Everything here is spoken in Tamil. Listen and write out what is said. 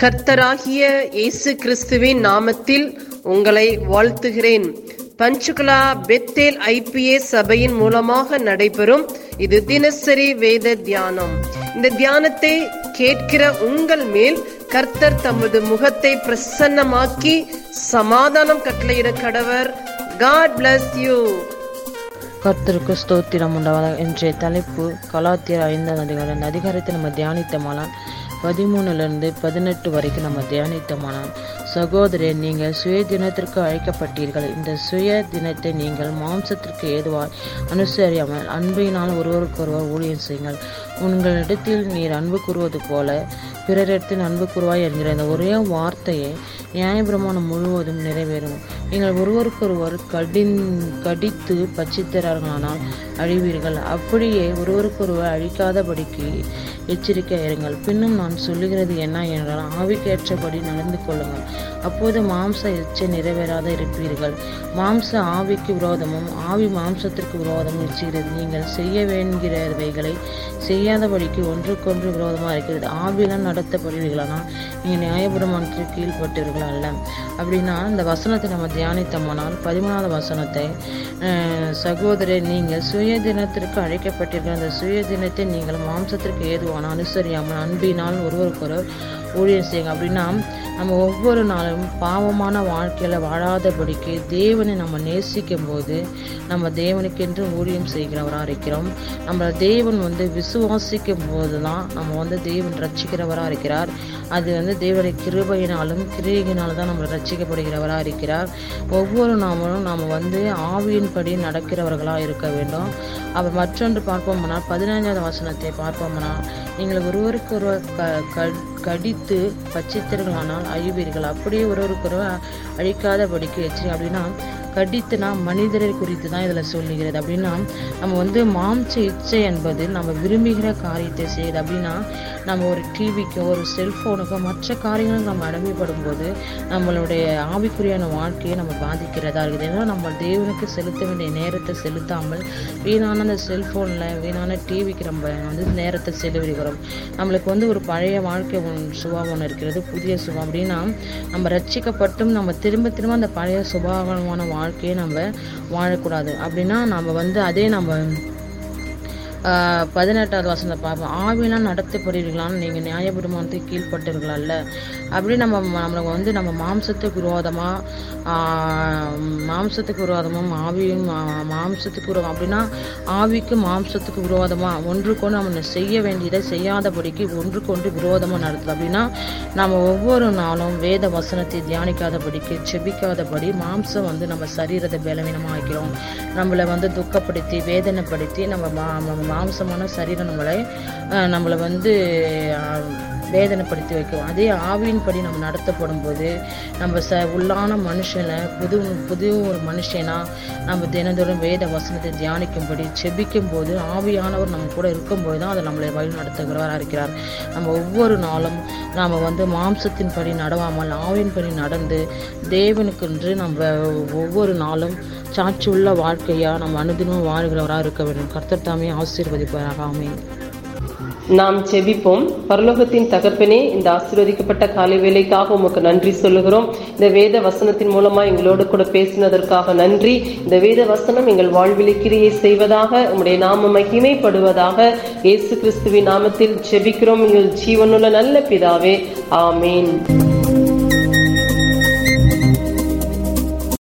கர்த்தராகிய இயேசு கிறிஸ்துவின் நாமத்தில் உங்களை வாழ்த்துகிறேன். பஞ்சுகுலா பெத்தேல் ஐபிஏ சபையின் மூலமாக நடைபெறும் இது தினசரி வேத தியானம். இந்த தியானத்தை கேட்கிற உங்கள் மேல் கர்த்தர் தமது முகத்தை பிரசன்னமாக்கி சமாதானம் கட்டளையிட கடவர். காட் பிளஸ் யூ கர்த்தருக்கு ஸ்தோத்திரம் உண்டாவதாக. இன்றைய தலைப்பு கலாத்தியர் ஐந்தாம் அதிகாரம். அதிகாரத்தை நம்ம தியானித்தமானால் பதிமூணுலேருந்து பதினெட்டு வரைக்கும் நம்ம தியானித்தமானால் சகோதரே நீங்கள் சுய தினத்திற்கு அழைக்கப்பட்டீர்கள். இந்த சுய தினத்தை நீங்கள் மாம்சத்திற்கு ஏதுவாய் அனுசரியாமல் அன்பினால் ஒருவருக்கொருவர் ஊழியம் செய்யுங்கள். உங்களிடத்தில் நீர் அன்பு கூறுவது போல பிறரிடத்தில் அன்பு கூறுவாய் என்கிற இந்த ஒரே வார்த்தையை நியாயபிரமாணம் முழுவதும் நிறைவேறும். நீங்கள் ஒருவருக்கொருவர் கடின் கடித்து பச்சித்தரார்களானால் அழிவீர்கள். அப்படியே ஒருவருக்கொருவர் அழிக்காதபடிக்கு எச்சரிக்கை இருங்கள். பின்னும் நான் சொல்லுகிறது என்ன என்றால் ஆவிக்கேற்றபடி நடந்து கொள்ளுங்கள். அப்போது மாம்ச இச்சை நிறைவேறாத இருப்பீர்கள். மாம்ச ஆவிக்கு விரோதமும் ஆவி மாம்சத்திற்கு விரோதமும் இச்சுகிறது நீங்கள் செய்ய வேண்கிறவைகளை செய்யாதபடிக்கு ஒன்றுக்கொன்று விரோதமாக இருக்கிறது. ஆவிலாம் நடத்தப்படுவீர்களானால் நீங்கள் நியாயபுரமானத்திற்கு கீழ்பட்டவர்கள் அல்ல. அப்படின்னா இந்த வசனத்தை நம்ம தியானித்தோமானால் பதிமூணாவது வசனத்தை அஹ், சகோதரர் நீங்கள் சுய தினத்திற்கு அழைக்கப்பட்டிருக்கிற அந்த சுய தினத்தை நீங்கள் மாம்சத்திற்கு ஏதுவான அனுசரியாமல் அன்பினால் ஒருவருக்கொருவர் ஊழியம் செய்யுங்க. அப்படின்னா நம்ம ஒவ்வொரு நாளும் பாவமான வாழ்க்கையில் வாழாதபடிக்கு தேவனை நம்ம நேசிக்கும் போது நம்ம தேவனுக்கென்று ஊழியம் செய்கிறவராக இருக்கிறோம். நம்ம தேவன் வந்து விசுவாசிக்கும் போது தான் நம்ம வந்து தேவன் ரட்சிக்கிறவராக இருக்கிறார். அது வந்து தேவனுடைய கிருபையினாலும் கிரியையினாலும் தான் நம்ம ரட்சிக்கப்படுகிறவராக இருக்கிறார். ஒவ்வொரு நாமளும் நாம் வந்து ஆவியின்படி நடக்கிறவர்களாக இருக்க வேண்டும். அப்போ மற்றொன்று பார்ப்போம்னா பதினைஞ்சாவது வசனத்தை பார்ப்போம்னா நீங்கள் ஒருவருக்கு ஒருவர் க க- கடித்து பச்சித்தர்களானால் அழிவீர்கள். அப்படியே ஒருவருக்கொருவர் அழிக்காதபடிக்கு எச்சரி அப்படின்னா கடித்துனா மனிதரை குறித்து தான் இதில் சொல்லுகிறது. அப்படின்னா நம்ம வந்து மாம்ச இச்சை என்பது நம்ம விரும்புகிற காரியத்தை செய்யுது. அப்படின்னா நம்ம ஒரு டிவிக்கோ ஒரு செல்ஃபோனுக்கோ மற்ற காரியங்களுக்கு நம்ம அடிமைப்படும் போது நம்மளுடைய ஆவிக்குரியான வாழ்க்கையை நம்ம பாதிக்கிறதா இருக்குது. ஏன்னா நம்ம தேவனுக்கு செலுத்த வேண்டிய நேரத்தை செலுத்தாமல் வீணான அந்த செல்ஃபோனில் வீணான டிவிக்கு நம்ம வந்து நேரத்தை செலவிடுகிறோம். நம்மளுக்கு வந்து ஒரு பழைய வாழ்க்கை ஒன்று சுபாவம் ஒன்று இருக்கிறது புதிய சுபாவம். அப்படின்னா நம்ம ரட்சிக்கப்பட்டும் நம்ம திரும்ப திரும்ப அந்த பழைய சுபாவமான வாழ்க்கை வாழ்க்கையை நம்ம வாழக்கூடாது. அப்படின்னா நம்ம வந்து அதே நம்ம பதினெட்டாவது வசனத்தை பார்ப்போம். ஆவிலாம் நடத்தப்படுவீர்களான்னு நீங்கள் நியாயபிரமானத்துக்கு கீழ்ப்பட்டவர்கள் அல்ல அப்படி நம்ம நம்மளுக்கு வந்து நம்ம மாம்சத்துக்கு விரோதமாக மாம்சத்துக்கு விரோதமும் ஆவியும் மா- மாம்சத்துக்கு விரோதம். அப்படின்னா ஆவிக்கு மாம்சத்துக்கு விரோதமாக ஒன்றுக்கொண்டு நம்ம செய்ய வேண்டியதை செய்யாதபடிக்கு ஒன்றுக்கொண்டு விரோதமாக நடத்துது. அப்படின்னா நம்ம ஒவ்வொரு நாளும் வேத வசனத்தை தியானிக்காதபடிக்கு செபிக்காதபடி மாம்சம் வந்து நம்ம சரீரத்தை பலவீனமாக ஆக்கிறோம் நம்மளை வந்து துக்கப்படுத்தி வேதனைப்படுத்தி நம்ம மா- நம்ம மாம்சமான சரீரம் நம்மளை நம்மளை வந்து வேதனைப்படுத்தி வைக்கும். அதே ஆவியின்படி நம்ம நடத்தப்படும் போது நம்ம ச உள்ளான மனுஷனை புது புது ஒரு மனுஷனா நம்ம தினந்தோறும் வேத வசனத்தை தியானிக்கும்படி செபிக்கும் போது ஆவியானவர் நம்ம கூட இருக்கும்போது தான் அதை நம்மளை வழி நடத்துகிறவராக இருக்கிறார். நம்ம ஒவ்வொரு நாளும் நாம் வந்து மாம்சத்தின்படி நடவாமல் ஆவியின்படி நடந்து தேவனுக்கென்று நம்ம ஒவ்வொரு நாளும் சாட்சியுள்ள வாழ்க்கையாக நம்ம அனுதினம் வாழ்கிறவராக இருக்க வேண்டும். கர்த்தர் தாமே ஆசீர்வதிப்பாராக. ஆமென். நாம் செபிப்போம் பரலோகத்தின் தகப்பனே இந்த ஆசீர்வதிக்கப்பட்ட காலை வேலைக்காக உமக்கு நன்றி சொல்லுகிறோம். இந்த வேத வசனத்தின் மூலமா எங்களோடு கூட பேசினதற்காக நன்றி. இந்த வேத வசனம் எங்கள் வாழ்வில் கிரியை செய்வதாக உங்களுடைய நாம மகிமைப்படுவதாக இயேசு கிறிஸ்துவின் நாமத்தில் செபிக்கிறோம் எங்கள் ஜீவனுள்ள நல்ல பிதாவே. ஆமேன்.